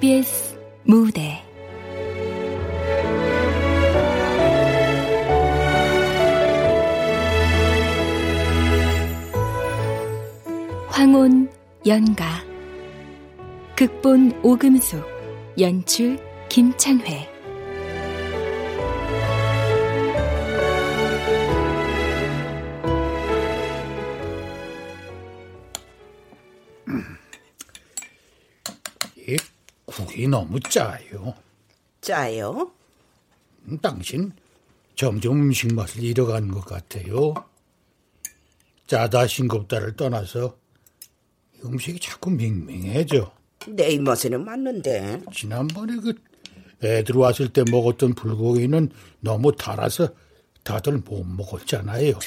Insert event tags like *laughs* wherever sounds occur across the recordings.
KBS 무대. 황혼 연가. 극본 오금숙. 연출 김창회 이 너무 짜요. 짜요? 음, 당신 점점 음식 맛을 잃어가는 것 같아요. 짜다 싱겁다를 떠나서 음식이 자꾸 밍밍해져. 내 입맛에는 맞는데. 지난번에 그 애들 왔을 때 먹었던 불고기는 너무 달아서 다들 못 먹었잖아요.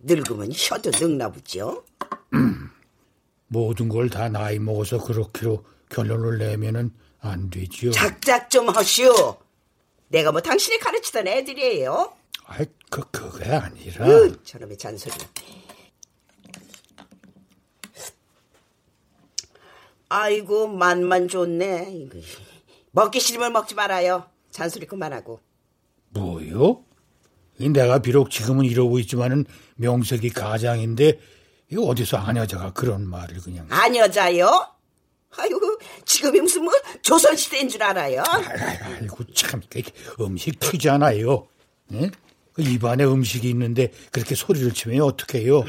늙으면 혀도 늙나 보죠? *clears throat* 모든 걸 다 나이 먹어서 그렇게로 결론을 내면은 안 되지요. 작작 좀 하시오. 내가 뭐 당신이 가르치던 애들이에요? 아이, 그, 그게 아니라. 으, 저놈의 잔소리. 아이고, 맛만 좋네. 이거. 먹기 싫으면 먹지 말아요. 잔소리 그만하고. 뭐요? 이 내가 비록 지금은 이러고 있지만은 명색이 가장인데 이거 어디서 안 여자가 그런 말을 그냥 안 여자요? 아이고, 지금이 무슨 뭐 조선시대인 줄 알아요? 아이고 참 이게 음식 튀잖아요. 예? 그 입안에 음식이 있는데 그렇게 소리를 치면 어떡해요?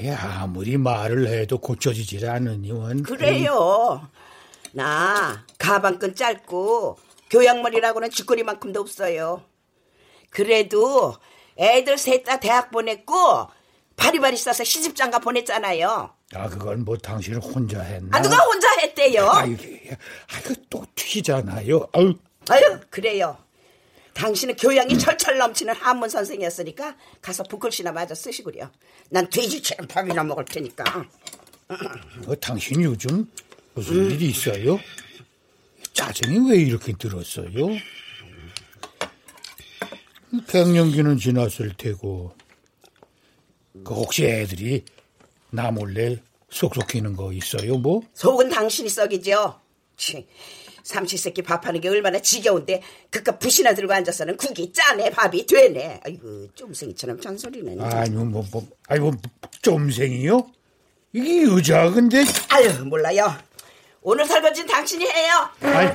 예, 아무리 말을 해도 고쳐지질 않으니원 그래요. 나 가방끈 짧고 교양머리라고는 쥐꼬리만큼도 없어요. 그래도 애들 셋 다 대학 보냈고 바리바리 싸서 시집장가 보냈잖아요. 아 그건 뭐 당신 혼자 했나? 아 누가 혼자 했대요? 아이고, 아이고 또 튀잖아요. 아유, 아유 그래요. 당신은 교양이 철철 넘치는 한문 선생이었으니까 가서 북글씨나 마저 쓰시구려. 난 돼지처럼 밥이나 먹을 테니까. 어, 당신 요즘 무슨 일이 있어요? 짜증이 왜 이렇게 들었어요? 갱년기는 지났을 테고 그 혹시 애들이 나 몰래 쏙쏙히는 거 있어요 뭐? 속은 당신이 썩이죠. 치, 삼시세끼 밥하는 게 얼마나 지겨운데 그깟 붓이나 들고 앉아서는 국이 짜네 밥이 되네. 아이고 쫌생이처럼 잔소리는. 아니 뭐, 뭐 아니 뭐 좀생이요? 이게 여자 근데 아유 몰라요. 오늘 설거지는 당신이 해요. 아니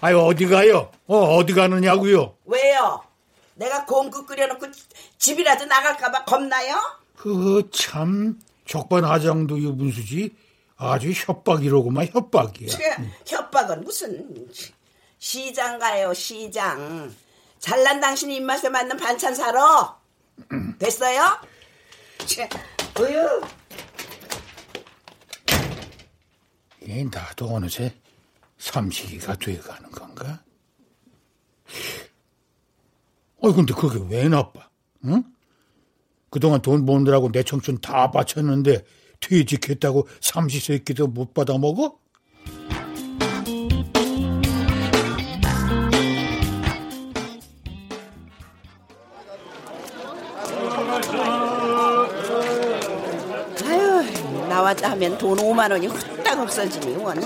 아니 어디 가요? 어 어디 가느냐고요? 왜요? 내가 공국 끓여놓고 집이라도 나갈까봐 겁나요? 그참 적반하장도 유분수지 아주 협박이로구만 협박이야. 치, 협박은 무슨 시장 가요 시장. 잘난 당신 입맛에 맞는 반찬 사러. 됐어요? 치, 어휴. 이 나도 어느새 삼식이가 돼가는 건가? 어 근데 그게 왜 나빠? 응? 그동안 돈 버느라고 내 청춘 다 바쳤는데 퇴직했다고 삼시세끼도 못 받아 먹어? 아유 나왔다 하면 돈 5만 원이 후딱 없어지니 원.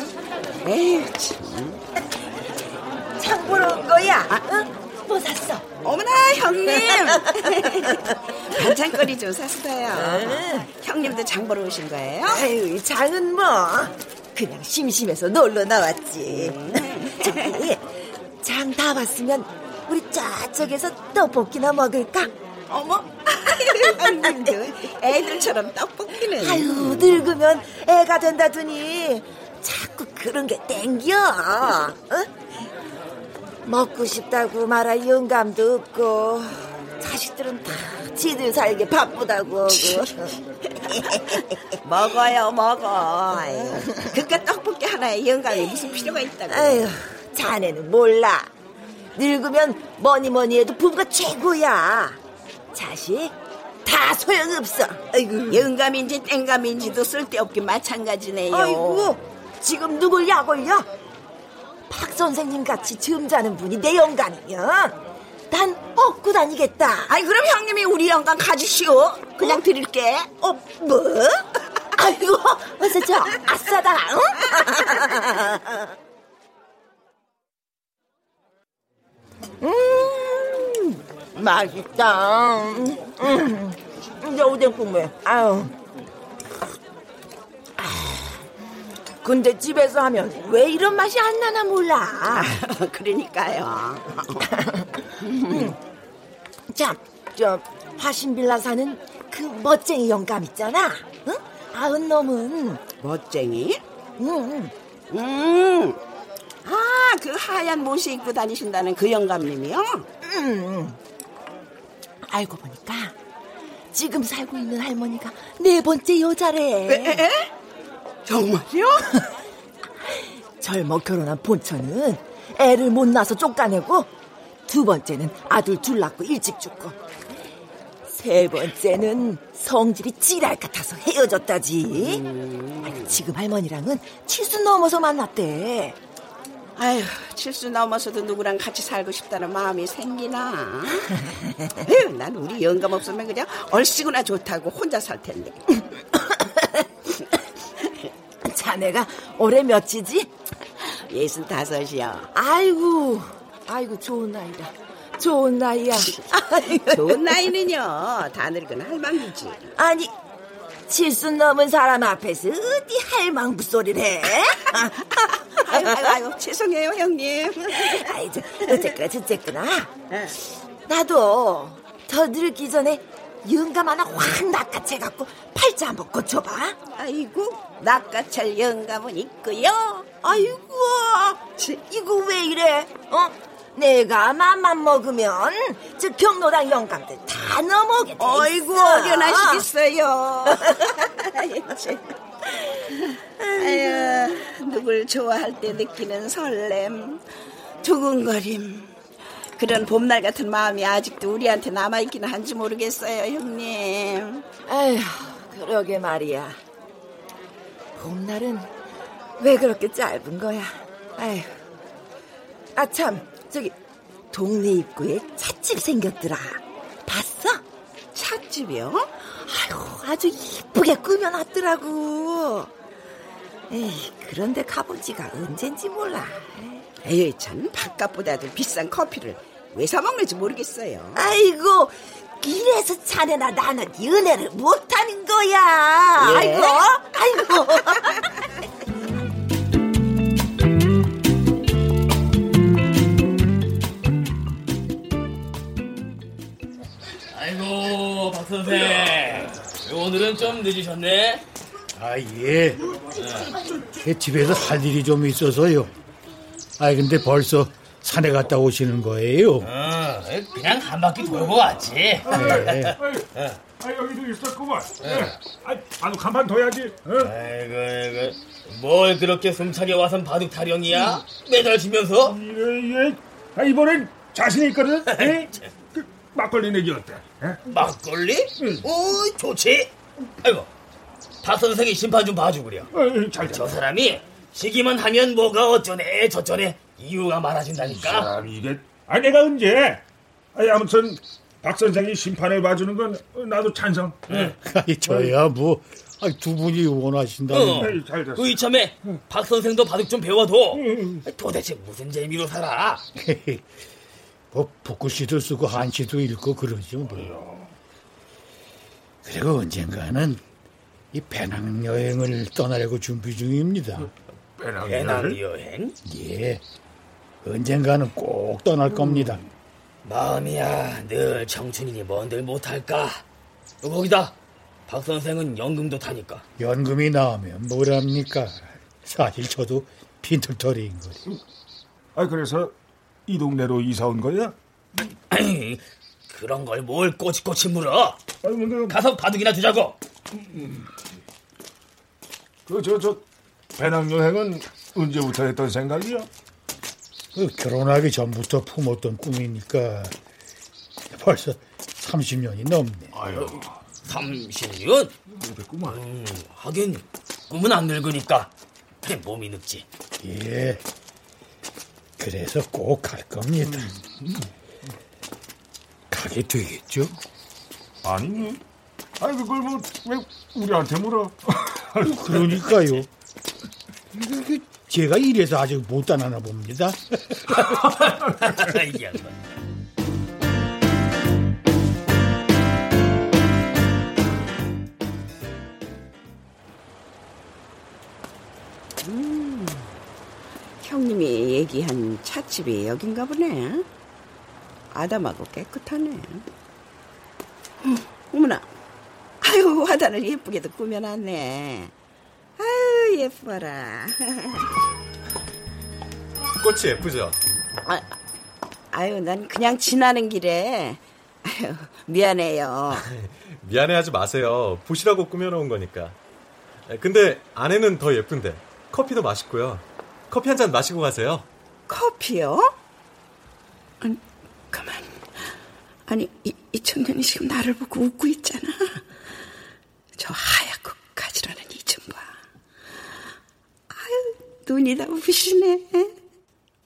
에휴 참. 장 보러 온 거야? 응? 뭐 샀어? 어머나 형님 *laughs* 반찬거리 좀 샀어요. 형님도 장 보러 오신 거예요? 아유, 이 장은 뭐 그냥 심심해서 놀러 나왔지. 저기 장 다 봤으면 우리 저쪽에서 떡볶이나 먹을까? 어머 *laughs* 형님도 애들처럼 떡볶이는. 아유, 늙으면 애가 된다더니 자꾸 그런 게 땡겨. 어? 먹고 싶다고 말할 영감도 없고 자식들은 다 지들 살게 바쁘다고. *laughs* 먹어요, 먹어. 그깟 떡볶이 하나에 영감이 무슨 필요가 있다고. 아유, 자네는 몰라. 늙으면 뭐니 뭐니 해도 부부가 최고야. 자식 다 소용없어. 아이고, 영감인지 땡감인지도 쓸데없긴 마찬가지네요. 아이고, 지금 누굴 약올려? 박 선생님 같이 점자는 분이 내 영감이면 난 얻고 다니겠다. 아이 그럼 형님이 우리 영감 가지시오. 그냥 드릴게. 어, 뭐? *laughs* 아이고, 어서 저 아싸다. 응? *laughs* 음, 맛있다. 음, 이제 오뎅 국물. 아유. 아, 근데 집에서 하면 왜 이런 맛이 안 나나 몰라. *laughs* 그러니까요. 참, 저 화신빌라 사는 그 멋쟁이 영감 있잖아. 응? 아흔 넘은. 멋쟁이? 응. 음. 아, 그 하얀 모시 입고 다니신다는 그 영감님이요? 음. 알고 보니까 지금 살고 있는 할머니가 네 번째 여자래. 에? 정말요? 젊어 결혼한 본처는 애를 못 낳아서 쫓겨내고 두 번째는 아들 둘 낳고 일찍 죽고 세 번째는 성질이 지랄 같아서 헤어졌다지. 아니, 지금 할머니랑은 칠수 넘어서 만났대. 아휴, 칠수 넘어서도 누구랑 같이 살고 싶다는 마음이 생기나? *laughs* 에휴, 난 우리 영감 없으면 그냥 얼씨구나 좋다고 혼자 살 텐데. 자네가 올해 몇이지? 예순 다섯이요. 아이고, 아이고 좋은 나이다. 좋은 나이야. *laughs* 좋은 나이는요, 다 늙은 할망이지. 아니, 칠수 넘은 사람 앞에서 어디 할망구 소리를 해? *laughs* 아유, 아유, 아유, 죄송해요, 형님. 아이, 저, 어쨌거나 저쨌거나. 나도 더 늙기 전에 영감 하나 확 낚아채갖고 팔자 한번 고쳐봐. 아이고, 낚아찰 영감은 있고요. 아이고, 이거 왜 이래? 어? 내가 맘만 먹으면 저 경로당 영감들 다 넘어오게 돼 있어. 아이고, 어련하시겠어요. *laughs* 아유, 누굴 좋아할 때 느끼는 설렘, 두근거림. 그런 봄날 같은 마음이 아직도 우리한테 남아있기는 한지 모르겠어요, 형님. 아휴, 그러게 말이야. 봄날은 왜 그렇게 짧은 거야? 아휴. 아, 참, 저기, 동네 입구에 찻집 생겼더라. 봤어? 찻집이요? 아휴, 아주 이쁘게 꾸며놨더라고. 에이, 그런데 가본 지가 언젠지 몰라. 에이, 참, 바깥보다도 비싼 커피를 왜 사먹는지 모르겠어요. 아이고, 이래서 자네나 나는 연애를 못하는 거야. 예? 아이고, 아이고. 아이고 박 선생 오늘은 좀 늦으셨네. 아, 예. 제 집에서 할 일이 좀 있어서요. 아, 근데 벌써 산에 갔다 오시는 거예요? 어, 그냥 한 바퀴 돌고 왔지. 네. 아 여기도 있었구만. 아, 바둑 한 판 둬야지. 어? 아이고 아이고 뭘 그렇게 숨차게 와선 바둑 타령이야? 매달 지면서? 예, 예. 아, 이번엔 자신 있거든. 에? *laughs* 그 막걸리 내기 어때? 에? 막걸리? 오 좋지. 아이고 박 선생이 심판 좀 봐주구려. 어, 잘저 자. 사람이 시기만 하면 뭐가 어쩌네 저쩌네 이유가 많아진다니까. 사람 이게. 아 내가 언제? 아니 아무튼 박 선생이 심판을 봐주는 건 나도 찬성. 예. 아이, 저야 뭐, 아, 두 분이 원하신다면. 어. 됐어. 그 이참에 박 선생도 바둑 좀 배워둬. 도대체 무슨 재미로 살아? *laughs* 뭐, 북구시도 쓰고 한시도 읽고 그러죠, 뭐. 그리고 언젠가는 이 배낭 여행을 떠나려고 준비 중입니다. 배낭 여행? 예. 언젠가는 꼭 떠날 겁니다. 마음이야 늘 청춘이니 뭔들 못할까. 거기다 박 선생은 연금도 타니까. 연금이 나오면 뭐랍니까? 사실 저도 빈털터리인 거지. 아 그래서 이 동네로 이사 온 거야? *clears throat* 그런 걸 뭘 꼬치꼬치 물어? 아니, 근데 가서 바둑이나 두자고. 그저 저 배낭여행은 언제부터 했던 생각이야? 그 결혼하기 전부터 품었던 꿈이니까 벌써 30년이 넘네. 아유, 30년? 그랬구만. 음, 하긴 꿈은 안 늙으니까 몸이 늙지. 예. 그래서 꼭 갈 겁니다. 가게 되겠죠? 아니, 아니 그걸 뭐 왜 우리한테 물어? 그러니까요. 이게 제가 이래서 아직 못 따나나 봅니다. *laughs* 이 양반. 형님이 얘기한 찻집이 여긴가 보네. 아담하고 깨끗하네. 음, 어머나. 아유, 화단을 예쁘게도 꾸며놨네. 아유, 예뻐라. *laughs* 꽃이 예쁘죠? 아, 아유, 난 그냥 지나는 길에. 아유, 미안해요. *laughs* 미안해하지 마세요. 보시라고 꾸며놓은 거니까. 근데 안에는 더 예쁜데 커피도 맛있고요. 커피 한 잔 마시고 가세요. 커피요? 아니, 가만. 아니, 이, 이 청년이 지금 나를 보고 웃고 있잖아. 저 하얗고 가지런한 이 좀 봐. 아유, 눈이 다 부시네.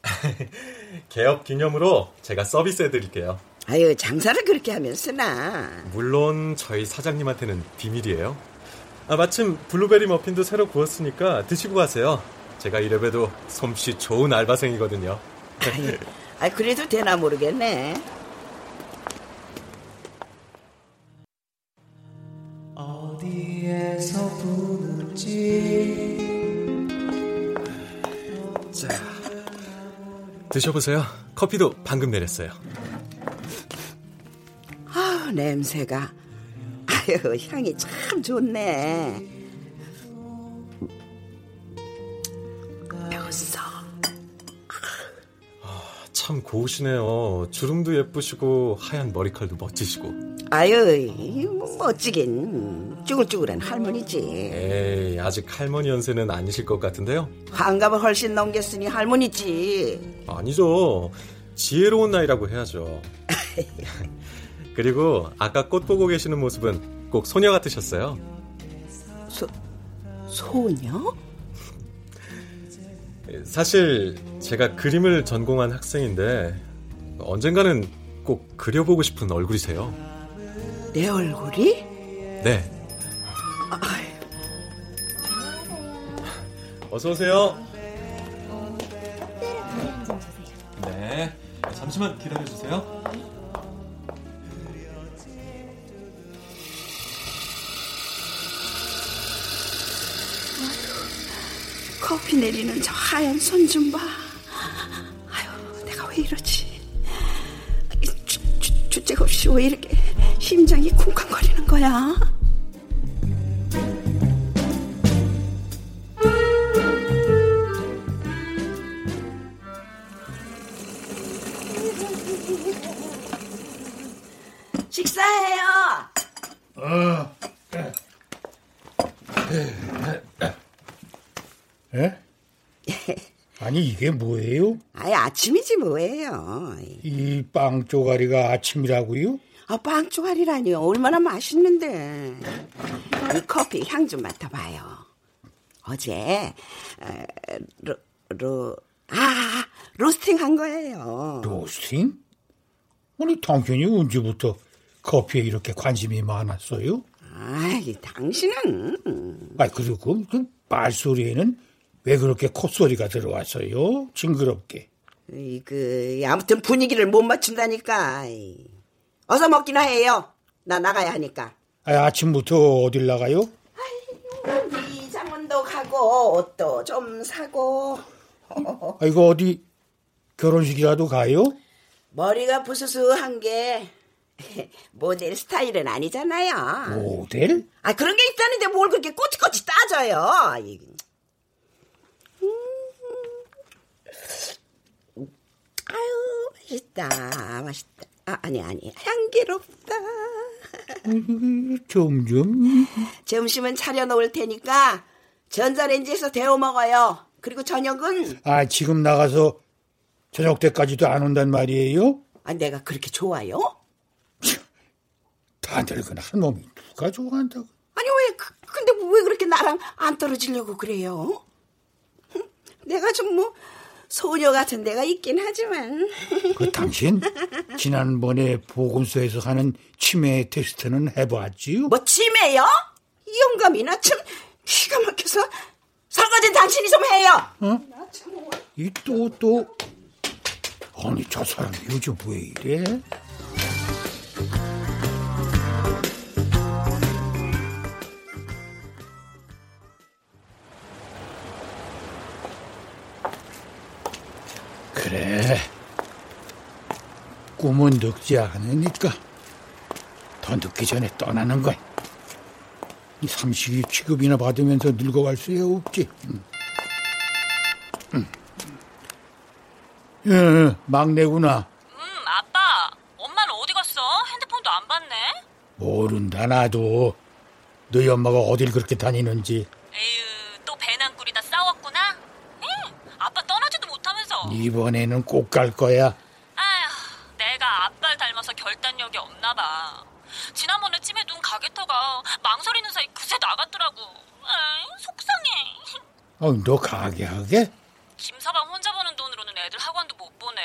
*laughs* 개업 기념으로 제가 서비스 해 드릴게요. 아유, 장사를 그렇게 하면 쓰나. 물론 저희 사장님한테는 비밀이에요. 아, 마침 블루베리 머핀도 새로 구웠으니까 드시고 가세요. 제가 이래봬도 솜씨 좋은 알바생이거든요. 아유, 아 그래도 되나 모르겠네. 어디에서 부는지 자, 드셔보세요. 커피도 방금 내렸어요. 아 냄새가. 아유, 향이 참 좋네. 배웠어. 참 고우시네요. 주름도 예쁘시고 하얀 머리칼도 멋지시고. 아유, 뭐 멋지긴. 쭈글쭈글한 할머니지. 에이, 아직 할머니 연세는 아니실 것 같은데요? 환갑을 훨씬 넘겼으니 할머니지. 아니죠. 지혜로운 나이라고 해야죠. *laughs* 그리고 아까 꽃 보고 계시는 모습은 꼭 소녀 같으셨어요. 소, 소녀? 사실 제가 그림을 전공한 학생인데 언젠가는 꼭 그려보고 싶은 얼굴이세요. 내 얼굴이? 네. 어서 오세요. 네. 잠시만 기다려 주세요. 피 내리는 저 하얀 손 좀 봐. 아유, 내가 왜 이러지? 주, 주, 주책 없이 왜 이렇게 심장이 쿵쾅거리는 거야? 이게 뭐예요? 아이 아침이지 뭐예요. 이 빵 쪼가리가 아침이라고요? 아, 빵 쪼가리라니요. 얼마나 맛있는데. 이 커피 향 좀 맡아봐요. 어제 어, 로, 로, 아, 로스팅 한 거예요. 로스팅? 아니 당신이 언제부터 커피에 이렇게 관심이 많았어요? 아이, 당신은 아 그리고 그 말소리에는 왜 그렇게 콧소리가 들어왔어요? 징그럽게. 이, 그 아무튼 분위기를 못 맞춘다니까. 아이. 어서 먹기나 해요. 나 나가야 하니까. 아, 아침부터 어딜 나가요? 이 장원도 가고 옷도 좀 사고. 아, 이거 어디 결혼식이라도 가요? 머리가 부스스한 게 *laughs* 모델 스타일은 아니잖아요. 모델? 아 그런 게 있다는데 뭘 그렇게 꼬치꼬치 따져요. 이- 음. 아유 맛있다 맛있다. 아, 아니, 아니, 향기롭다. *laughs* 점점. 점심은 차려놓을 테니까 전자레인지에서 데워 먹어요. 그리고 저녁은 아, 지금 나가서 저녁 때까지도 안 온단 말이에요? 아, 내가 그렇게 좋아요? 다들 그한 놈이 누가 좋아한다고. 아니 왜 그, 근데 왜 그렇게 나랑 안 떨어지려고 그래요? 내가 좀 뭐 소녀 같은 데가 있긴 하지만 그 당신 지난번에 보건소에서 하는 치매 테스트는 해봤지요? 뭐 치매요? 이 영감이나 참 기가 막혀서 설거지는 당신이 좀 해요. 어? 이또또 아니 저 사람 요즘 왜 이래? 그래. 꿈은 늙지 않으니까 더 늦기 전에 떠나는 거야. 이 삼식이 취급이나 받으면서 늙어갈 수야 없지. 응. 응. 예, 막내구나. 음, 아빠. 엄마는 어디 갔어? 핸드폰도 안 받네? 모른다, 나도. 너희 엄마가 어딜 그렇게 다니는지. 에휴, 또 배낭 꾸리다 싸웠구나? 응, 아빠 떠나지도 못하면서. 이번에는 꼭 갈 거야. 아휴, 내가 아빠를 닮아서 결단력이 없나 봐. 지난번에 찜에 눈 가게터가 망설이는 사이 그새 나갔더라고. 에이, 속상해. 어, 너 가게 하게? 김서방 혼자 버는 돈으로는 애들 학원도 못 보내.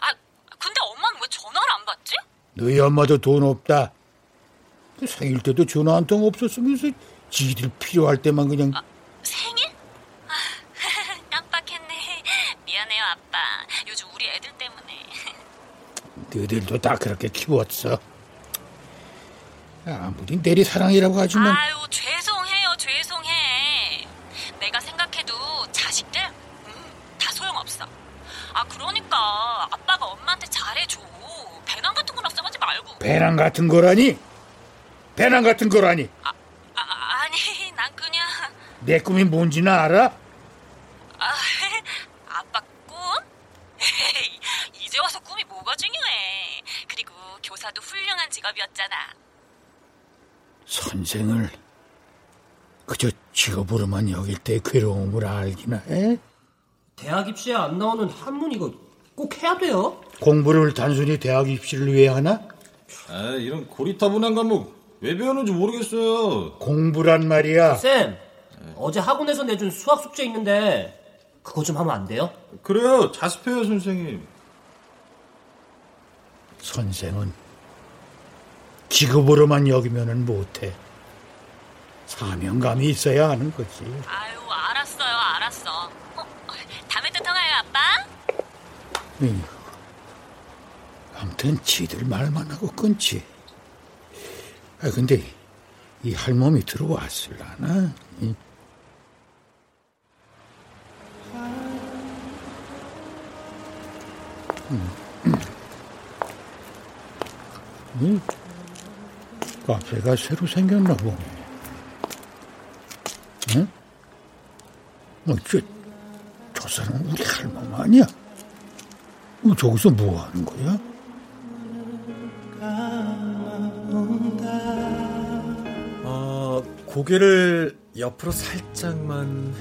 아, 근데 엄마는 왜 전화를 안 받지? 너희 엄마도 돈 없다. 그 생일 때도 전화 한 통 없었으면서 지들 필요할 때만 그냥 아, 생일? 아, 깜빡했네. 미안해요, 아빠. 요즘 우리 애들 때문에. 너희들도 다 그렇게 키웠어. 아무리 내리 사랑이라고 하지만 아유, 죄송해요, 죄송해. 내가 생각해도 자식들, 음, 다 소용없어. 아, 그러니까 아빠가 엄마한테 잘해줘. 배낭 같은 거나 써가지 말고. 배낭 같은 거라니? 배낭 같은 거라니? 아, 아니, *laughs* 난 그냥. 내 꿈이 뭔지는 알아? 아, *laughs* 아빠 꿈? 에이, 이제 와서 꿈이 뭐가 중요해. 그리고 교사도 훌륭한 직업이었잖아. 선생을 그저 직업으로만 여길 때 괴로움을 알기나 해? 대학 입시에 안 나오는 한문 이거 꼭 해야 돼요? 공부를 단순히 대학 입시를 위해 하나? 아, 이런 고리타분한 과목 왜 배우는지 모르겠어요. 공부란 말이야. 쌤, 어제 학원에서 내준 수학 숙제 있는데 그거 좀 하면 안 돼요? 그래요. 자습해요, 선생님. 선생은 직업으로만 여기면은 못해. 사명감이 있어야 하는 거지. 아유, 알았어요, 알았어. 어, 다음에 또 통화해요, 아빠. 에휴, 아무튼 지들 말만 하고 끊지. 아 근데 이 할멈이 들어왔을라나? 응? 음, 음. 음, 카페가 새로 생겼나 보네. 응? 어, 저, 저 사람 우리 할멈 아니야? 어, 저기서 뭐 하는 거야? 어, 고개를 옆으로 살짝만.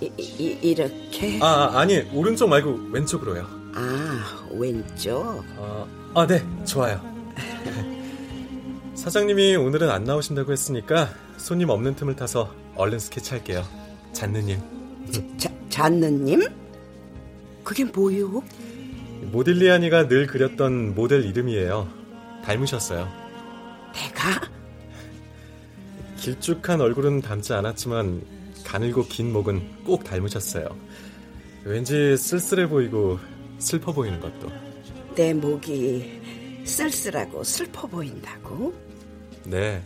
이, 이, 이렇게 아, 아, 아니, 오른쪽 말고 왼쪽으로요. 아 왼쪽 어, 아, 네, 좋아요. 사장님이 오늘은 안 나오신다고 했으니까 손님 없는 틈을 타서 얼른 스케치할게요. 잔느님. 자, 잔느님? 그게 뭐요? 모딜리아니가 늘 그렸던 모델 이름이에요. 닮으셨어요. 내가? 길쭉한 얼굴은 닮지 않았지만 가늘고 긴 목은 꼭 닮으셨어요. 왠지 쓸쓸해 보이고 슬퍼 보이는 것도. 내 목이 쓸쓸하고 슬퍼 보인다고? 네.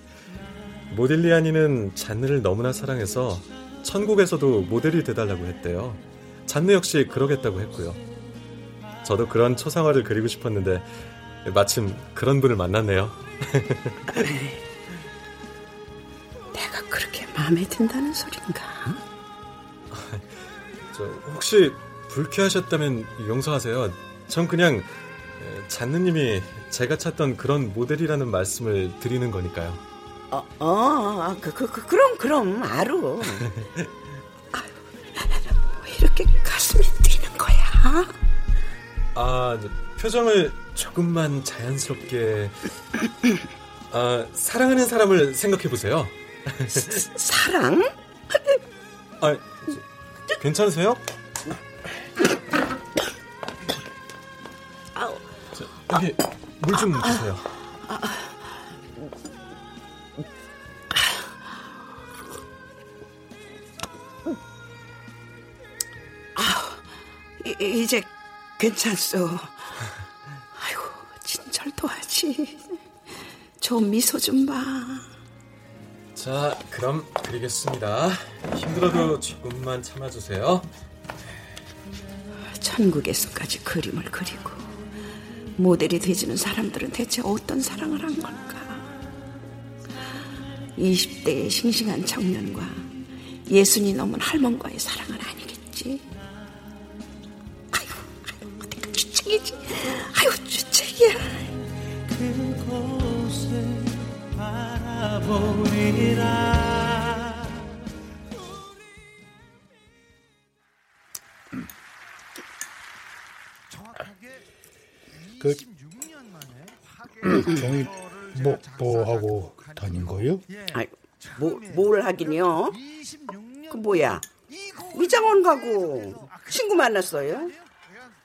모딜리아니는 잔느를 너무나 사랑해서 천국에서도 모델이 돼달라고 했대요. 잔느 역시 그러겠다고 했고요. 저도 그런 초상화를 그리고 싶었는데 마침 그런 분을 만났네요. *laughs* 내가 그렇게 마음에 든다는 소린가? 저 혹시 불쾌하셨다면 용서하세요. 전 그냥 에, 잔느님이 제가 찾던 그런 모델이라는 말씀을 드리는 거니까요. 어, 어, 그, 그, 그, 그럼, 그럼, 아루. *laughs* 아유, 왜 이렇게 가슴이 뛰는 거야? 아, 표정을 조금만 자연스럽게. 아, 사랑하는 사람을 생각해 보세요. 사랑? 아, 저, 괜찮으세요? 여기 물 좀 주세요. 이, 이제 괜찮소. 아이고, 진절도 하지. 저 미소 좀 봐. 자, 그럼 그리겠습니다. 힘들어도 조금만 참아주세요. 천국에서까지 그림을 그리고 모델이 되지는 사람들은 대체 어떤 사랑을 한 걸까? 20대의 싱싱한 청년과 예순이 넘은 할멈과의 사랑은 아니 그 뭐야? 이장원 가고 친구 만났어요?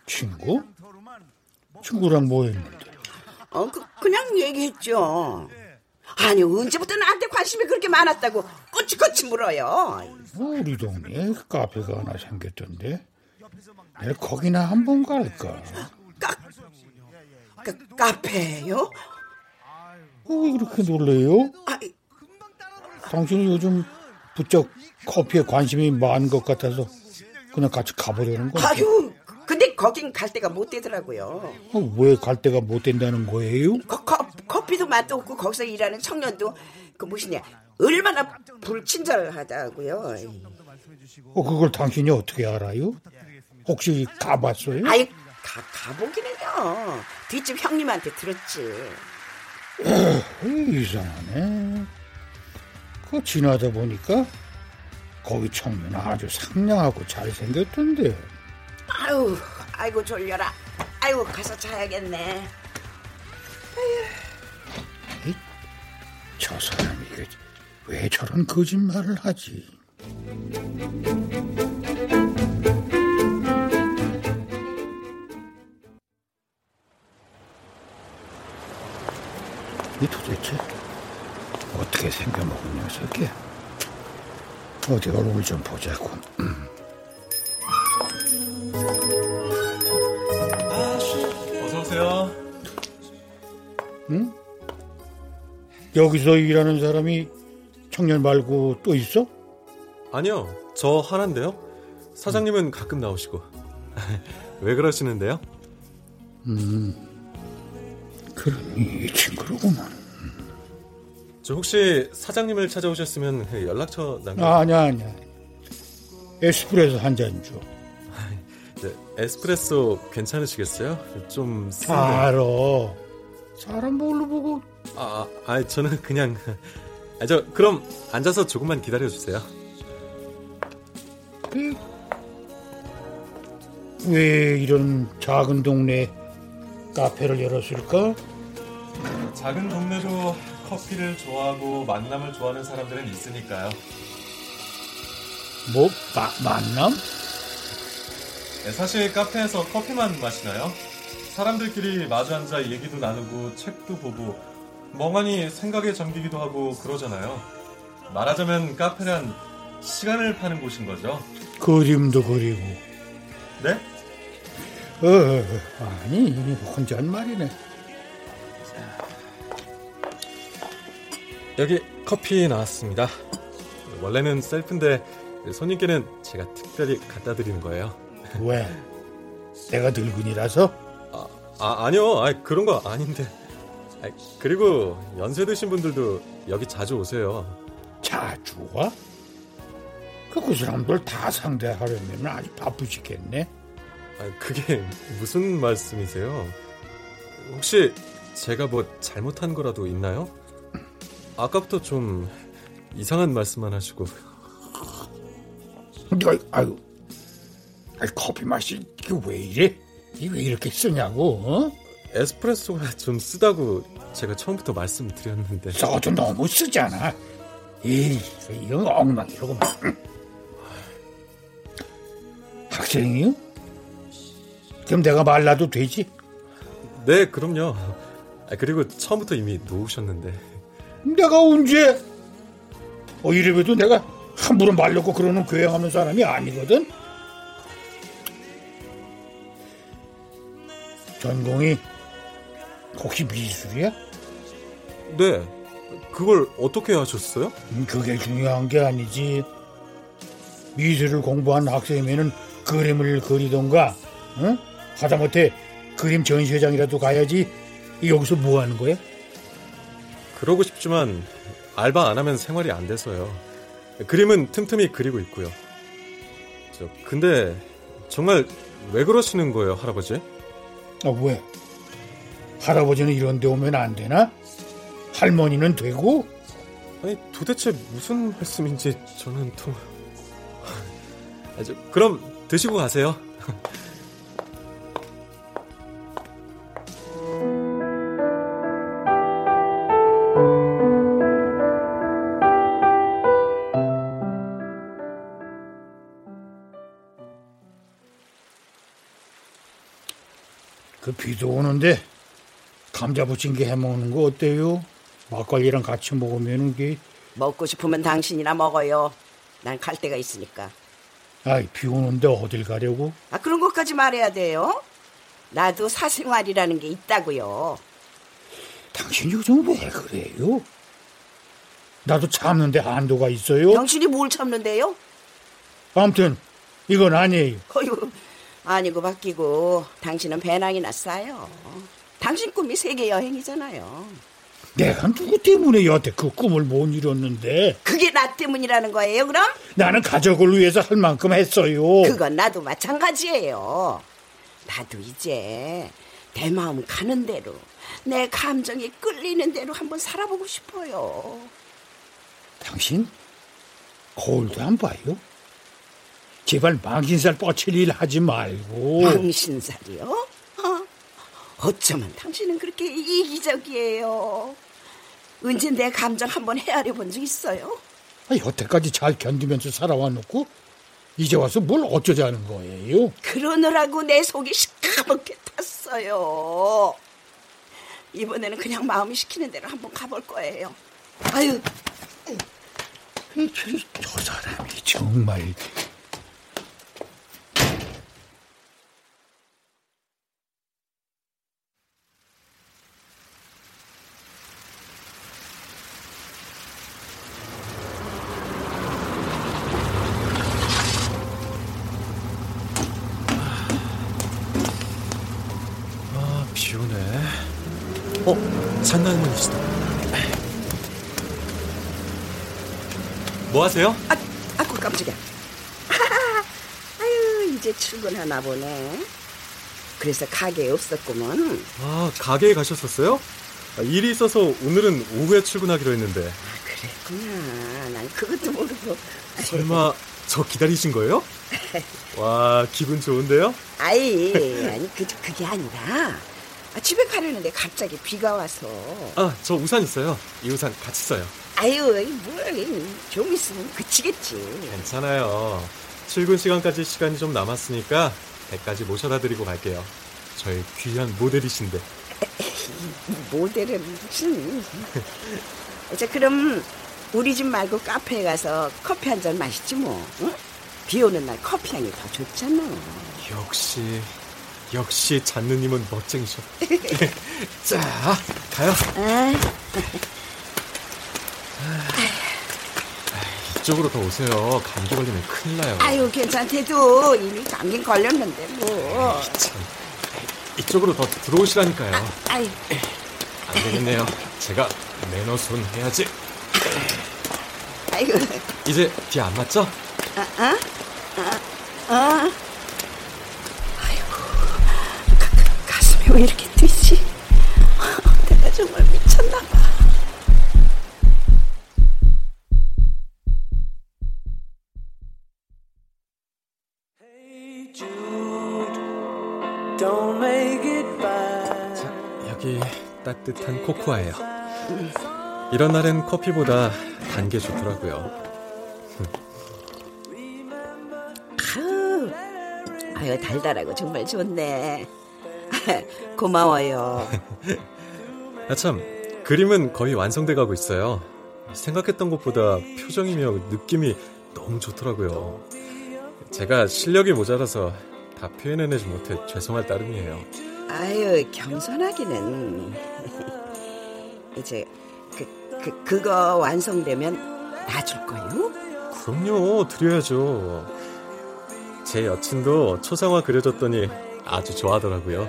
친구? 친구랑 뭐 했는데? 어, 그, 그냥 얘기했죠. 아니, 언제부터 나한테 관심이 그렇게 많았다고 꼬치꼬치 물어요. 뭐 우리 동네에 카페가 하나 생겼던데 내가 거기나 한 번 갈까? 그, 카페요? 어, 왜 그렇게 놀래요? 아이. 당신이 요즘 부쩍 커피에 관심이 많은 것 같아서 그냥 같이 가보려는 거야. 아유, 근데 거긴 갈 데가 못 되더라고요. 어, 왜갈 데가 못 된다는 거예요? 거, 거, 커피도 맛도 없고 거기서 일하는 청년도 그 무엇이냐 얼마나 불친절하다고요. 어, 그걸 당신이 어떻게 알아요? 혹시 가봤어요? 아이 가, 가보기는요. 뒷집 형님한테 들었지. 에이, *laughs* 이상하네. 그 지나다 보니까 거기 청년 아주 상냥하고 잘생겼던데. 아유, 아이고 졸려라. 아이고 가서 자야겠네. 이, 저 사람이 왜 저런 거짓말을 하지? 이 도대체 어떻게 생겨먹은 녀석이야? 어디 얼굴 좀 보자고. 어서 오세요. 응? 여기서 일하는 사람이 청년 말고 또 있어? 아니요, 저 하나인데요. 사장님은 가끔 나오시고. *laughs* 왜 그러시는데요? 음, 그럼 이 친구로구만. 저 혹시 사장님을 찾아오셨으면 연락처 남겨. 아, 아니야, 아니야. 에스프레소 한 잔 줘. 네, 에스프레소 괜찮으시겠어요? 좀 센데. 알아. 사람 뭘로 보고. 아, 아, 저는 그냥. 아, 저 그럼 앉아서 조금만 기다려 주세요. 왜 이런 작은 동네 카페를 열었을까? 작은 동네도 커피를 좋아하고 만남을 좋아하는 사람들은 있으니까요. 뭐 마, 만남? 네, 사실 카페에서 커피만 마시나요? 사람들끼리 마주 앉아 얘기도 나누고 책도 보고 멍하니 생각에 잠기기도 하고 그러잖아요. 말하자면 카페란 시간을 파는 곳인 거죠. 그림도 그리고. 네? 어, 아니 혼잣말이네. 여기 커피 나왔습니다. 원래는 셀프인데 손님께는 제가 특별히 갖다 드리는 거예요. 왜? 내가 늙은이라서? 아, 아 아니요. 아, 그런 거 아닌데. 아, 그리고 연세 드신 분들도 여기 자주 오세요. 자주 와? 그 사람들 다 상대하려면 아주 바쁘시겠네. 아, 그게 무슨 말씀이세요? 혹시 제가 뭐 잘못한 거라도 있나요? 아까부터 좀 이상한 말씀만 하시고. 아유, 아유, 커피 맛이 이게 왜 이래? 이게 왜 이렇게 쓰냐고? 어? 에스프레소가 좀 쓰다고 제가 처음부터 말씀드렸는데. 써도 너무 쓰잖아. 이 이건 엉망이로구만. 학생이요? 그럼 내가 말라도 되지? 네, 그럼요. 그리고 처음부터 이미 놓으셨는데. 내가 언제? 어, 이래봬도 내가 함부로 말려고 그러는 교양하는 사람이 아니거든? 전공이 혹시 미술이야? 네. 그걸 어떻게 하셨어요? 음, 그게 중요한 게 아니지. 미술을 공부한 학생이면은 그림을 그리던가, 응? 하다못해 그림 전시회장이라도 가야지. 여기서 뭐 하는 거야? 그러고 싶지만 알바 안 하면 생활이 안 돼서요. 그림은 틈틈이 그리고 있고요. 저 근데 정말 왜 그러시는 거예요, 할아버지? 아, 왜? 할아버지는 이런 데 오면 안 되나? 할머니는 되고? 아니, 도대체 무슨 말씀인지 저는 또... 아, 저, 그럼 드시고 가세요. 비도 오는데 감자 부침개 해 먹는 거 어때요? 막걸리랑 같이 먹으면 게 먹고 싶으면 당신이나 먹어요. 난 갈 데가 있으니까. 아이 비 오는데 어딜 가려고? 아 그런 것까지 말해야 돼요? 나도 사생활이라는 게 있다고요. 당신 요즘 왜 그래요? 나도 참는데 한도가 있어요. 당신이 뭘 참는데요? 아무튼 이건 아니에요. 어휴, 아니고 바뀌고 당신은 배낭이 났어요. 당신 꿈이 세계 여행이잖아요. 내가 누구 때문에 여태 그 꿈을 못 이뤘는데 그게 나 때문이라는 거예요, 그럼? 나는 가족을 위해서 할 만큼 했어요. 그건 나도 마찬가지예요. 나도 이제 내 마음 가는 대로 내 감정이 끌리는 대로 한번 살아보고 싶어요. 당신 거울도 안 봐요? 제발 망신살 뻗칠 일 하지 말고. 망신살이요? 어? 어쩌면 당신은 그렇게 이기적이에요. 언제 내 감정 한번 헤아려 본 적 있어요? 아, 여태까지 잘 견디면서 살아와 놓고 이제 와서 뭘 어쩌자는 거예요? 그러느라고 내 속이 시커멓게 탔어요. 이번에는 그냥 마음이 시키는 대로 한번 가볼 거예요. 아유. 저 사람이 정말 아, 비 오네. 어, 잔나할머니시다. 뭐 하세요? 아, 아고 깜짝이야. *laughs* 아유, 이제 출근하나 보네. 그래서 가게에 없었구먼. 아, 가게에 가셨었어요? 아, 일이 있어서 오늘은 오후에 출근하기로 했는데. 그랬구나. 난 그것도 모르고. 설마 저 기다리신 거예요? *laughs* 와, 기분 좋은데요? 아이, 아니, 그, 그게 아니라. 아, 집에 가려는데 갑자기 비가 와서. 아, 저 우산 있어요. 이 우산 같이 써요. 아유, 뭘, 좀 있으면 그치겠지. 괜찮아요. 출근 시간까지 시간이 좀 남았으니까 배까지 모셔다 드리고 갈게요. 저희 귀한 모델이신데. 모델은 무슨. *laughs* 자, 그럼 우리 집 말고 카페에 가서 커피 한 잔 마시지 뭐. 응? 비 오는 날 커피 향이 더 좋잖아. 역시 역시 잔느님은 멋쟁이셔. *laughs* 자, 가요. 아, 이쪽으로 더 오세요. 감기 걸리면 큰일 나요. 아유, 괜찮대도 이미 감기 걸렸는데 뭐. 참, 이쪽으로 더 들어오시라니까요. 아이, 안 되겠네요. 제가 매너 손 해야지. 아이고. 이제 비 안 맞죠? 아, 아, 아, 아. 왜 이렇게 뛰지? *laughs* 정말 미쳤나 봐. 여기 따뜻한 코코아예요. 이런 날엔 커피보다 단 게 좋더라고요. 아유, 아유 달달하고 정말 좋네. *laughs* 고마워요. *laughs* 아, 참, 그림은 거의 완성돼 가고 있어요. 생각했던 것보다 표정이며 느낌이 너무 좋더라고요. 제가 실력이 모자라서 다 표현해내지 못해 죄송할 따름이에요. 아유 겸손하기는 *laughs* 이제 그, 그 그거 완성되면 놔줄 거요? 그럼요, 드려야죠. 제 여친도 초상화 그려줬더니 아주 좋아하더라고요.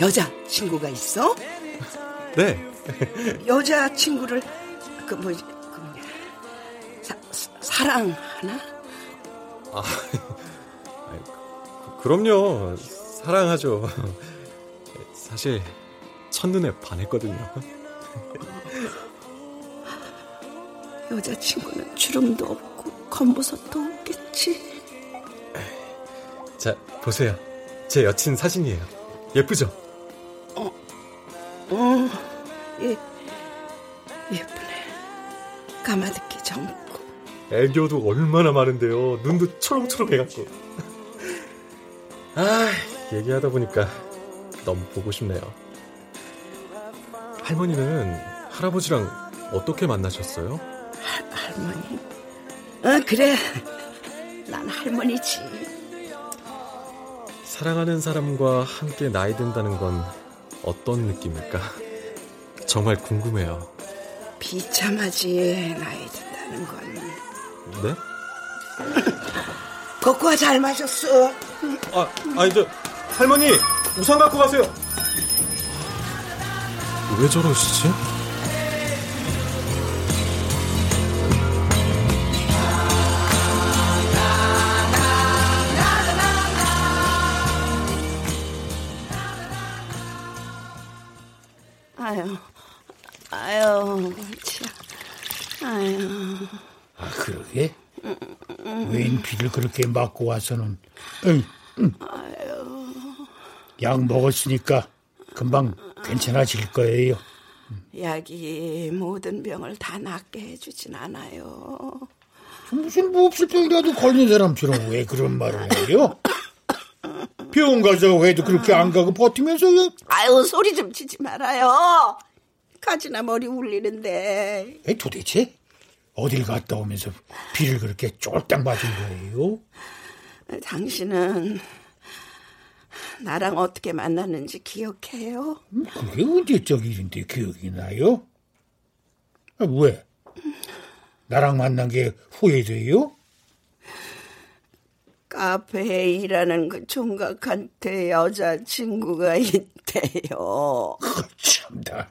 여자 친구가 있어? 네. 여자 친구를 그 뭐지 그 뭐냐 사, 사랑하나? 아, 그럼요. 사랑하죠. 사실 첫눈에 반했거든요. 여자 친구는 주름도 없고 검버섯도 없겠지. 자, 보세요. 제 여친 사진이에요. 예쁘죠? 어, 어, 예, 예쁘네. 까마득히 젊고. 애교도 얼마나 많은데요. 눈도 초롱초롱 해갖고. 아, 얘기하다 보니까 너무 보고 싶네요. 할머니는 할아버지랑 어떻게 만나셨어요? 할, 할머니? 어, 그래. 난 할머니지. 사랑하는 사람과 함께 나이 든다는 건 어떤 느낌일까? *laughs* 정말 궁금해요. 비참하지, 나이 든다는 건. 네? *laughs* 코코아 잘 마셨어. 아, 아니, 저, 할머니, 우산 갖고 가세요. 왜 저러시지? 그렇게 맞고 와서는. 응, 응. 약 먹었으니까 금방 괜찮아질 거예요. 약이 모든 병을 다 낫게 해주진 않아요. 무슨 뭐 없을 병이라도 걸린 사람처럼 왜 그런 말을 해요? 병원 가자고 해도 그렇게 안 가고 버티면서 요? 아유, 소리 좀 치지 말아요. 가지나 머리 울리는데. 에, 도대체 어딜 갔다 오면서 비를 그렇게 쫄딱 맞은 거예요? 당신은 나랑 어떻게 만났는지 기억해요? 그게 언제적 일인데 기억이 나요? 아, 왜? 나랑 만난 게 후회돼요? 카페에 일하는 그 총각한테 여자친구가 있대요. 참다.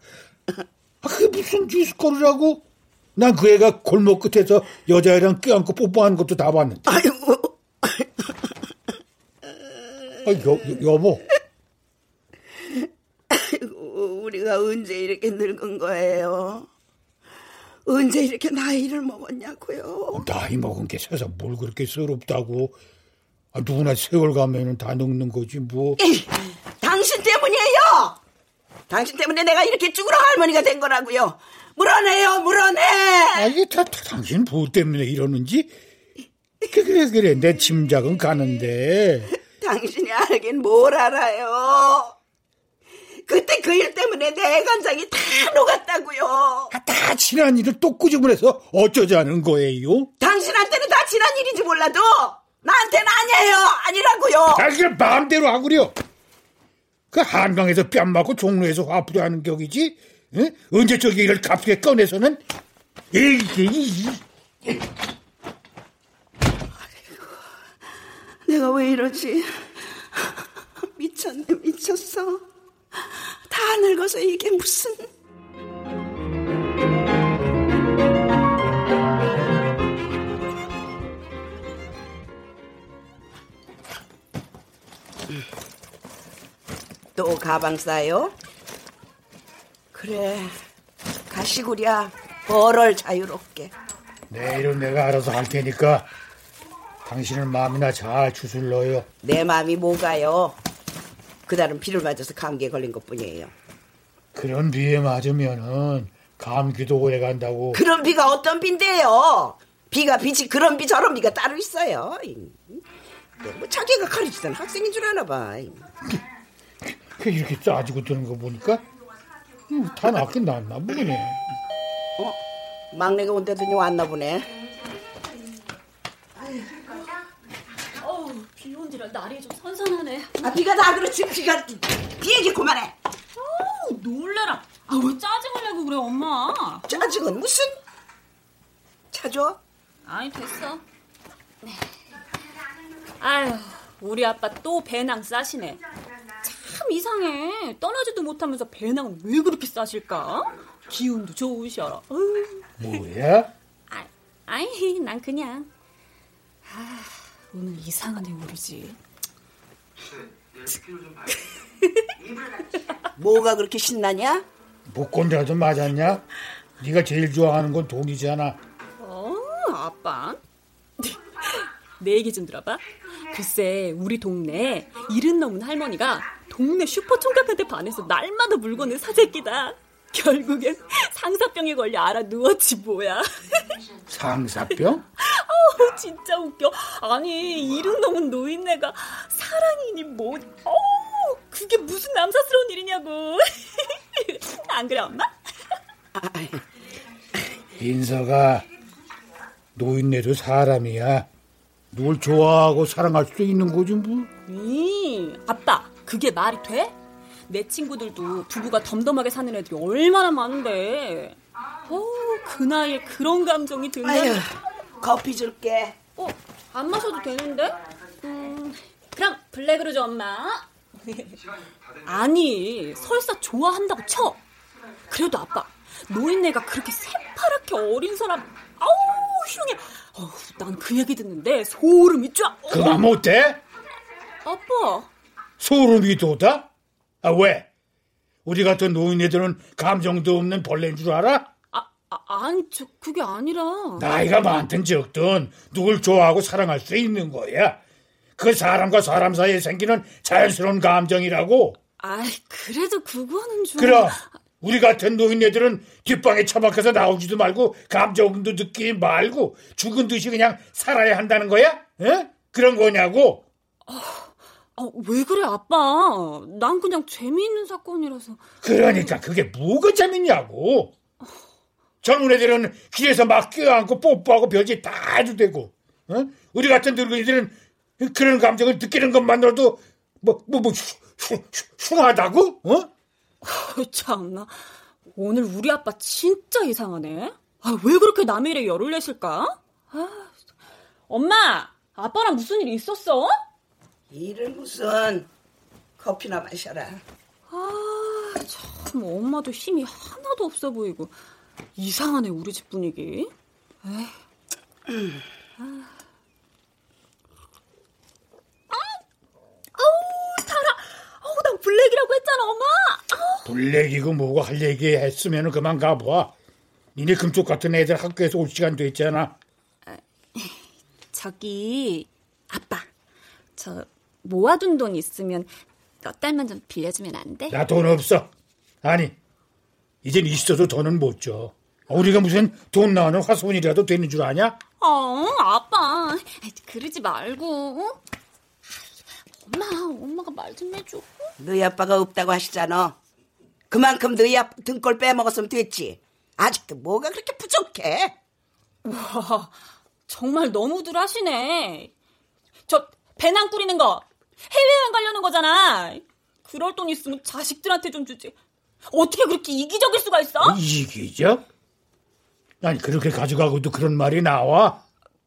아, 그게 무슨 뉴스거리라고? 난 그 애가 골목 끝에서 여자애랑 껴안고 뽀뽀하는 것도 다 봤는데. 아이고. 아, 여, 여보. 아이고, 우리가 언제 이렇게 늙은 거예요? 언제 이렇게 나이를 먹었냐고요? 나이 먹은 게 세상 뭘 그렇게 서럽다고. 아, 누구나 세월 가면은 다 늙는 거지, 뭐. 에이, 당신 때문이에요! 당신 때문에 내가 이렇게 쭈그러 할머니가 된 거라고요. 물어내요, 물어내! 아, 이게 다, 다 당신 부 때문에 이러는지? 그래, 그래. 내 짐작은 가는데. 당신이 알긴 뭘 알아요. 그때 그 일 때문에 내 간장이 다 녹았다고요. 아, 다 지난 일을 또 꾸중을 어쩌자는 거예요? 당신한테는 다 지난 일인지 몰라도 나한테는 아니에요. 아니라고요. 자기가 마음대로 하구려. 그 한강에서 뺨 맞고 종로에서 화풀이 하는 격이지. 응? 언제 저기 이를 값게 꺼내서는 이게 내가 왜 이러지? *laughs* 미쳤네, 미쳤어. 다 늙어서 이게 무슨... 또 가방 싸요? 그래, 가시구랴. 벌을 자유롭게. 내일은 내가 알아서 할 테니까 당신은 마음이나 잘 추슬러요. 내 마음이 뭐가요? 그달은 비를 맞아서 감기에 걸린 것 뿐이에요. 그런 비에 맞으면은 감기도 오래 간다고. 그런 비가 어떤 비인데요? 비가 비지 그런 비 저런 비가 따로 있어요. 뭐 자기가 가르치던 학생인 줄 아나 봐. 그 이렇게 짜지고 드는 거 보니까 음, 다 낫긴 낫나 보네. 어? 막내가 온다더니 왔나 보네. 어우, 비 온지라 날이 좀 선선하네. 아, 비가 다 그렇지. 비가, 비 얘기 그만해. 어우, 놀래라. 아, 왜 짜증을 내고 그래, 엄마? 짜증은 무슨? 차줘? 아니, 됐어. 네. 아유, 우리 아빠 또 배낭 싸시네. 참 이상해. 떠나지도 못하면서 배낭을 왜 그렇게 싸실까? 기운도 좋으셔라. 어휴. 뭐야? 아, 아이, 난 그냥. 아, 오늘 이상하네, 우리 집. *laughs* 뭐가 그렇게 신나냐? 목건이라도 맞았냐? 네가 제일 좋아하는 건 돈이잖아. 어, 아빠. *laughs* 내 얘기 좀 들어봐. 글쎄, 우리 동네 일흔 넘은 할머니가 동네 슈퍼 총각한테 반해서 날마다 물건을 사재끼다. 결국엔 상사병에 걸려 알아 누웠지 뭐야. 상사병? *laughs* 어우 진짜 웃겨. 아니 일흔 넘은 노인네가 사랑이니 뭐. 어우 그게 무슨 남사스러운 일이냐고. *laughs* 안 그래 엄마? 인서가 노인네도 사람이야. 누굴 좋아하고 사랑할 수도 있는 거지 뭐. 이 아빠 그게 말이 돼? 내 친구들도 부부가 덤덤하게 사는 애들이 얼마나 많은데. 어, 그 나이에 그런 감정이 든다. 아유, 커피 줄게. 어, 안 마셔도 되는데? 음, 그럼 블랙으로 줘, 엄마. 아니, 설사 좋아한다고 쳐. 그래도 아빠, 노인네가 그렇게 새파랗게 어린 사람, 아우, 흉해. 어우, 난 그 얘기 듣는데 소름이 쫙. 그만 못해? 아빠. 소름이 돋아? 아, 왜? 우리 같은 노인네들은 감정도 없는 벌레인 줄 알아? 아, 아 아니, 저, 그게 아니라. 나이가 많든 적든 누굴 좋아하고 사랑할 수 있는 거야. 그 사람과 사람 사이에 생기는 자연스러운 감정이라고. 아이, 그래도 그거는 좀. 그럼, 우리 같은 노인네들은 뒷방에 처박혀서 나오지도 말고 감정도 느끼지 말고 죽은 듯이 그냥 살아야 한다는 거야? 에? 그런 거냐고? 아, 왜 그래, 아빠? 난 그냥 재미있는 사건이라서. 그러니까 그게 뭐가 재밌냐고. 젊은 애들은 길에서 막 껴안고 뽀뽀하고 별짓 다 해도 되고, 어? 우리 같은 늙은이들은 그런 감정을 느끼는 것만으로도 뭐, 뭐, 뭐, 흉, 흉, 흉하다고? 어? 참나. 오늘 우리 아빠 진짜 이상하네. 아, 왜 그렇게 남의 일에 열을 내실까? 아, 엄마, 아빠랑 무슨 일 있었어? 일은 무슨 커피나 마셔라. 아, 참 엄마도 힘이 하나도 없어 보이고 이상하네 우리 집 분위기. 에이. 아. 아우 달아. 아우 난 블랙이라고 했잖아 엄마. 아우. 블랙이고 뭐고 할 얘기 했으면 그만 가봐. 니네 금쪽 같은 애들 학교에서 올 시간 됐잖아. 저기 아빠 저 모아둔 돈 있으면 몇 달만 좀 빌려주면 안 돼? 나 돈 없어. 아니, 이젠 있어도 돈은 못 줘. 우리가 무슨 돈 나오는 화손이라도 되는 줄 아냐? 어, 아빠. 그러지 말고. 어? 엄마, 엄마가 말 좀 해줘. 너희 아빠가 없다고 하시잖아. 그만큼 너희 아빠 등골 빼먹었으면 됐지. 아직도 뭐가 그렇게 부족해? 와, 정말 너무들 하시네. 저 배낭 뿌리는 거 해외여행 가려는 거잖아. 그럴 돈 있으면 자식들한테 좀 주지. 어떻게 그렇게 이기적일 수가 있어? 이기적? 아니 그렇게 가져가고도 그런 말이 나와?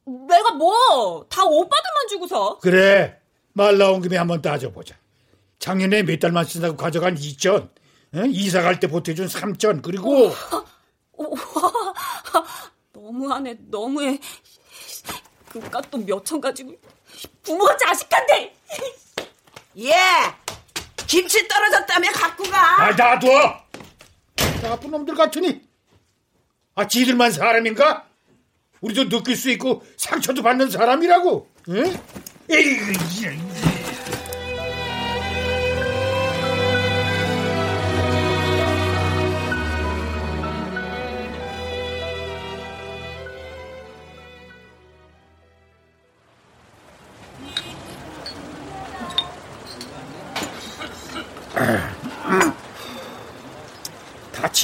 내가 뭐 다 오빠들만 주고서. 그래 말 나온 김에 한번 따져보자. 작년에 몇 달만 쓴다고 가져간 2천, 이사 갈 때 보태준 3천, 그리고 와, 너무하네, 너무해. 그깟 돈몇천 가지고 부모가 자식한테. 예, 김치 떨어졌다며 갖고 가. 아, 놔둬! 나쁜 놈들 같으니. 아, 지들만 사람인가? 우리도 느낄 수 있고 상처도 받는 사람이라고. 응? 에이, 다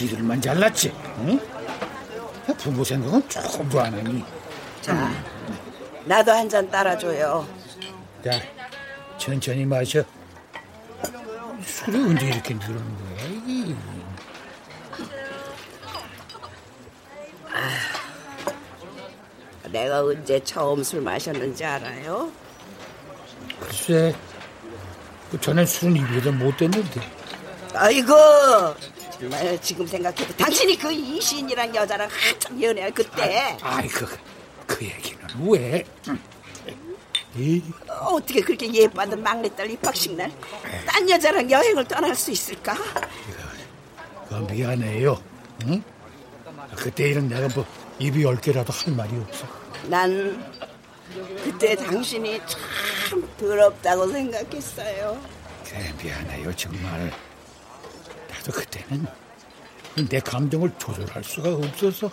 지들만 잘났지. 응? 부모 생각은 조금도 안 하니. 자, 나도 한 잔 따라줘요. 자, 천천히 마셔. 술이 언제 이렇게 늘는 거야, 이게. 내가 언제 처음 술 마셨는지 알아요? 글쎄, 그 전엔 술은 입에도 못 댔는데. 아이고, 정말 지금 생각해도 당신이 그 이신이란 여자랑 한참 연애할 그때 아이, 그, 그 얘기는 왜? 이, 어떻게 그렇게 예뻐하던 막내딸 입학식 날 딴 여자랑 여행을 떠날 수 있을까? 그 미안해요. 응? 그때 일은 내가 뭐 입이 열 개라도 할 말이 없어. 난 그때 당신이 참 더럽다고 생각했어요. 그래, 미안해요, 정말. 그때는 내 감정을 조절할 수가 없어서.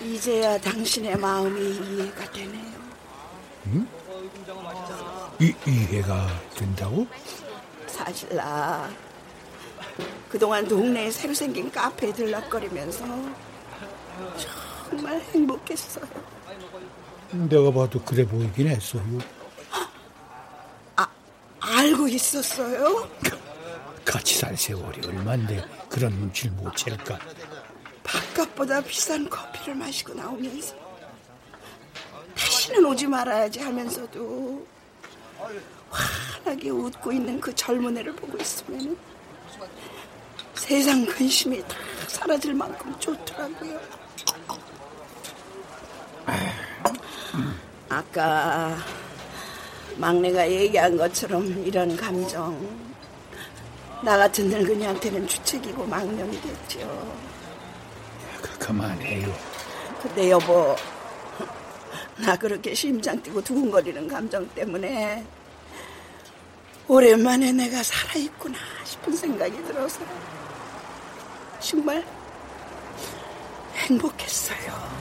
이제야 당신의 마음이 이해가 되네요. 응? 이, 이해가 된다고? 사실 나 그동안 동네에 새로 생긴 카페에 들락거리면서 정말 행복했어요. 내가 봐도 그래 보이긴 했어요. 알고 있었어요? *laughs* 같이 살 세월이 얼만데 그런 눈치를 못 챌까? 바깥보다 비싼 커피를 마시고 나오면서 다시는 오지 말아야지 하면서도 환하게 웃고 있는 그 젊은 애를 보고 있으면 세상 근심이 다 사라질 만큼 좋더라고요. 아까 막내가 얘기한 것처럼 이런 감정 나 같은 늙은이한테는 주책이고 망령이겠죠. 그, 그만해요. 근데 여보, 나 그렇게 심장 뛰고 두근거리는 감정 때문에 오랜만에 내가 살아있구나 싶은 생각이 들어서 정말 행복했어요.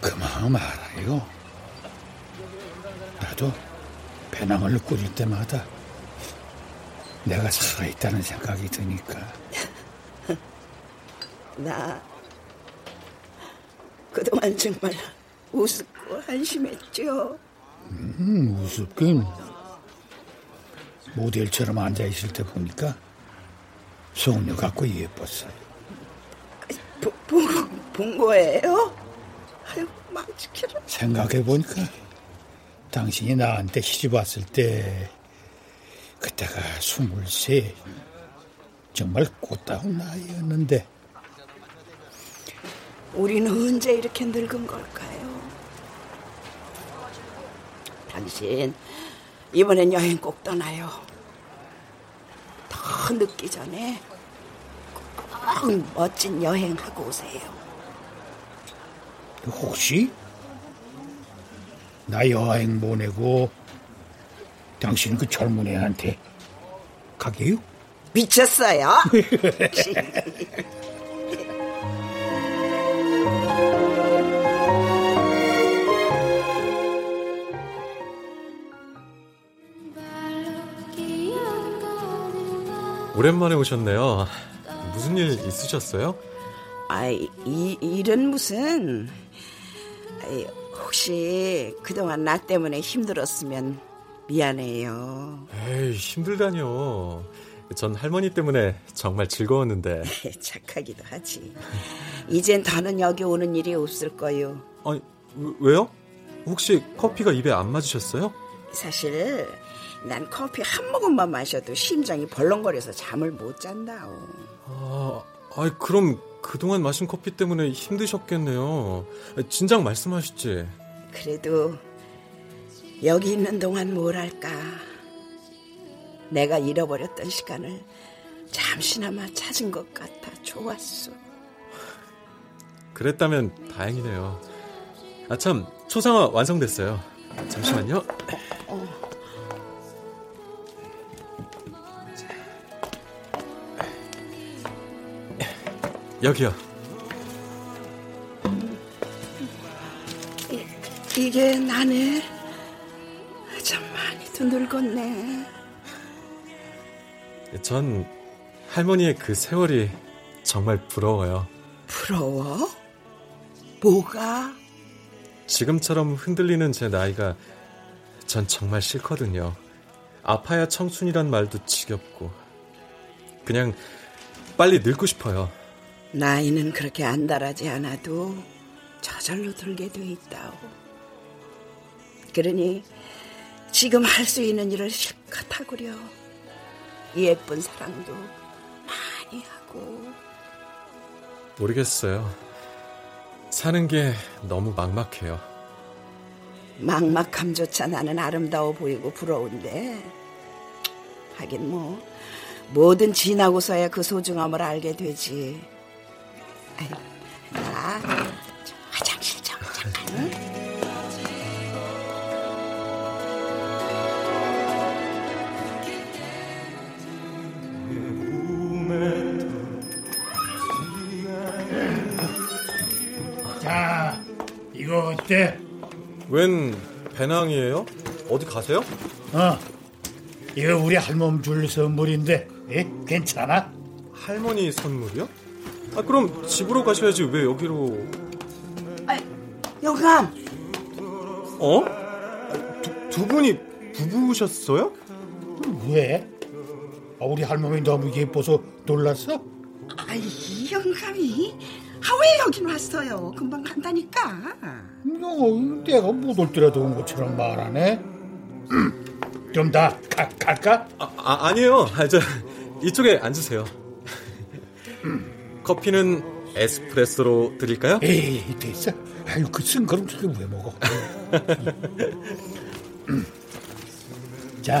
그 마음 알아요. 나도 배낭을 꾸릴 때마다 내가 살아있다는 생각이 드니까. *laughs* 나 그동안 정말 우습고 한심했죠. 음, 우습긴. 모델처럼 앉아있을 때 보니까 소녀 같고 예뻤어요. 보, 보, 본 거예요? 아유, 망치키를. 생각해보니까 당신이 나한테 시집 왔을 때 그때가 스물세 정말 꽃다운 나이였는데 우리는 언제 이렇게 늙은 걸까요? 당신 이번엔 여행 꼭 떠나요. 더 늦기 전에 꼭 멋진 여행하고 오세요. 혹시 나 여행 보내고 당신 그 젊은 애한테 가게요? 미쳤어요? *laughs* 오랜만에 오셨네요. 무슨 일 있으셨어요? 아이, 이, 일은 무슨. 아이, 혹시 그동안 나 때문에 힘들었으면 미안해요. 에이, 힘들다뇨. 전 할머니 때문에 정말 즐거웠는데. *laughs* 착하기도 하지. 이젠 더는 여기 오는 일이 없을 거요. 아니, 왜요? 혹시 커피가 입에 안 맞으셨어요? 사실 난 커피 한 모금만 마셔도 심장이 벌렁거려서 잠을 못 잔다오. 아, 아이, 그럼 그동안 마신 커피 때문에 힘드셨겠네요. 진작 말씀하시지. 그래도 여기 있는 동안 뭘 할까? 내가 잃어버렸던 시간을 잠시나마 찾은 것 같아 좋았어. 그랬다면 다행이네요. 아, 참, 초상화 완성됐어요. 잠시만요. 여기요. 이, 이게 나네. 참 많이도 늙었네. 전 할머니의 그 세월이 정말 부러워요. 부러워? 뭐가? 지금처럼 흔들리는 제 나이가 전 정말 싫거든요. 아파야 청춘이란 말도 지겹고 그냥 빨리 늙고 싶어요. 나이는 그렇게 안달하지 않아도 저절로 들게 돼 있다오. 그러니 지금 할 수 있는 일을 실컷 하구려. 예쁜 사랑도 많이 하고. 모르겠어요. 사는 게 너무 막막해요. 막막함조차 나는 아름다워 보이고 부러운데 하긴 뭐 뭐든 지나고서야 그 소중함을 알게 되지. 나 화장실 좀 잠깐. 응? 자, 이거 어때? 웬 배낭이에요? 어디 가세요? 어, 이거 우리 할멈 줄 선물인데, 예? 괜찮아? 할머니 선물이요? 아, 그럼 집으로 가셔야지 왜 여기로... 영감, 어? 두, 두 분이 부부셨어요? 왜? 아, 우리 할멈이 너무 예뻐서 놀랐어? 아이 영감이 아, 왜 여긴 왔어요? 금방 간다니까. 너, 내가 못 올 때라도 온 것처럼 말하네. 좀다 갈까? 아, 아 아니에요. 아, 저 이쪽에 앉으세요. 커피는 에스프레소로 드릴까요? 에이, 됐어. 아유, 그 쓴거름 저게 왜 먹어? 자,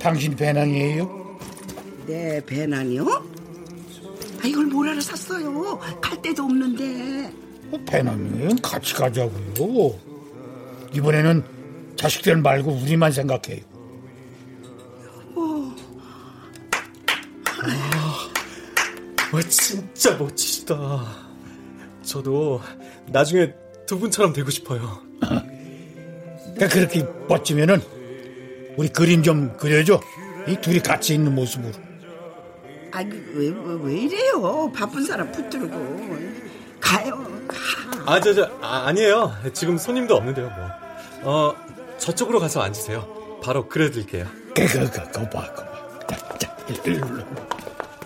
당신 배낭이에요? 네, 배낭이요? 아, 이걸 뭐라로 샀어요? 갈 데도 없는데. 배낭여행 같이 가자고요. 이번에는 자식들 말고 우리만 생각해요. 어, 와, 진짜 멋지시다. 저도 나중에 두 분처럼 되고 싶어요. 그러니까 그렇게 멋지면은 우리 그림 좀 그려줘. 이 둘이 같이 있는 모습으로. 아, 왜, 왜, 왜 이래요? 바쁜 사람 붙들고. 가요, 가. 아, 저, 저, 아, 아니에요. 지금 손님도 없는데요, 뭐. 어, 저쪽으로 가서 앉으세요. 바로 그려드릴게요. 그, 그, 그, 그, 봐, 그, 봐. 자, 자, 일로, 일로.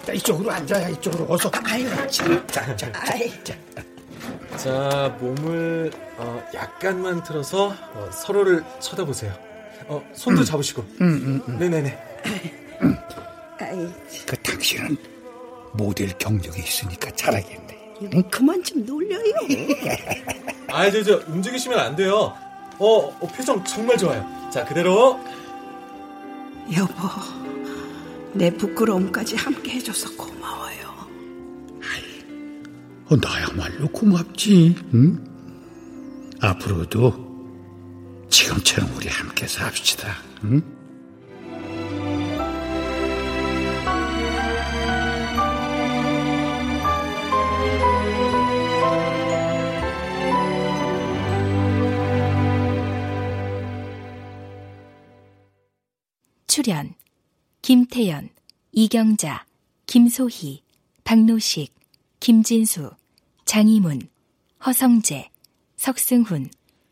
자, 이쪽으로 앉아야 이쪽으로 어서. 아유, 참. 자, 자, 자, 아이. 자. 자, 몸을 어, 약간만 틀어서 어, 서로를 쳐다보세요. 어, 손도 잡으시고. 음, 음, 음. 네네네. 아이, 그 당신은 모델 경력이 있으니까 잘하겠네. 응? 그만 좀 놀려요. 아, 저, 저, 움직이시면 안 돼요. 어, 어, 표정 정말 좋아요. 자, 그대로. 여보, 내 부끄러움까지 함께 해줘서 고마워요. 어, 나야말로 고맙지. 응? 앞으로도 지금처럼 우리 함께 삽시다. 응? 출연 김태연, 이경자, 김소희, 박노식, 김진수, 장희문, 허성재, 석승훈,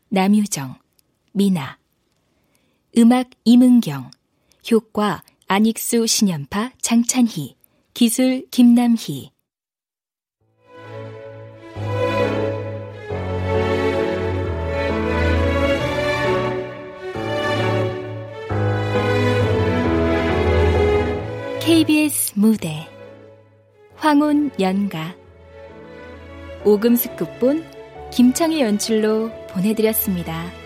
남유정, 미나. 음악 이문경 효과 안익수 신연파 장찬희 기술 김남희 KBS 무대 황혼 연가 오금숙 극본 김창의 연출로 보내드렸습니다.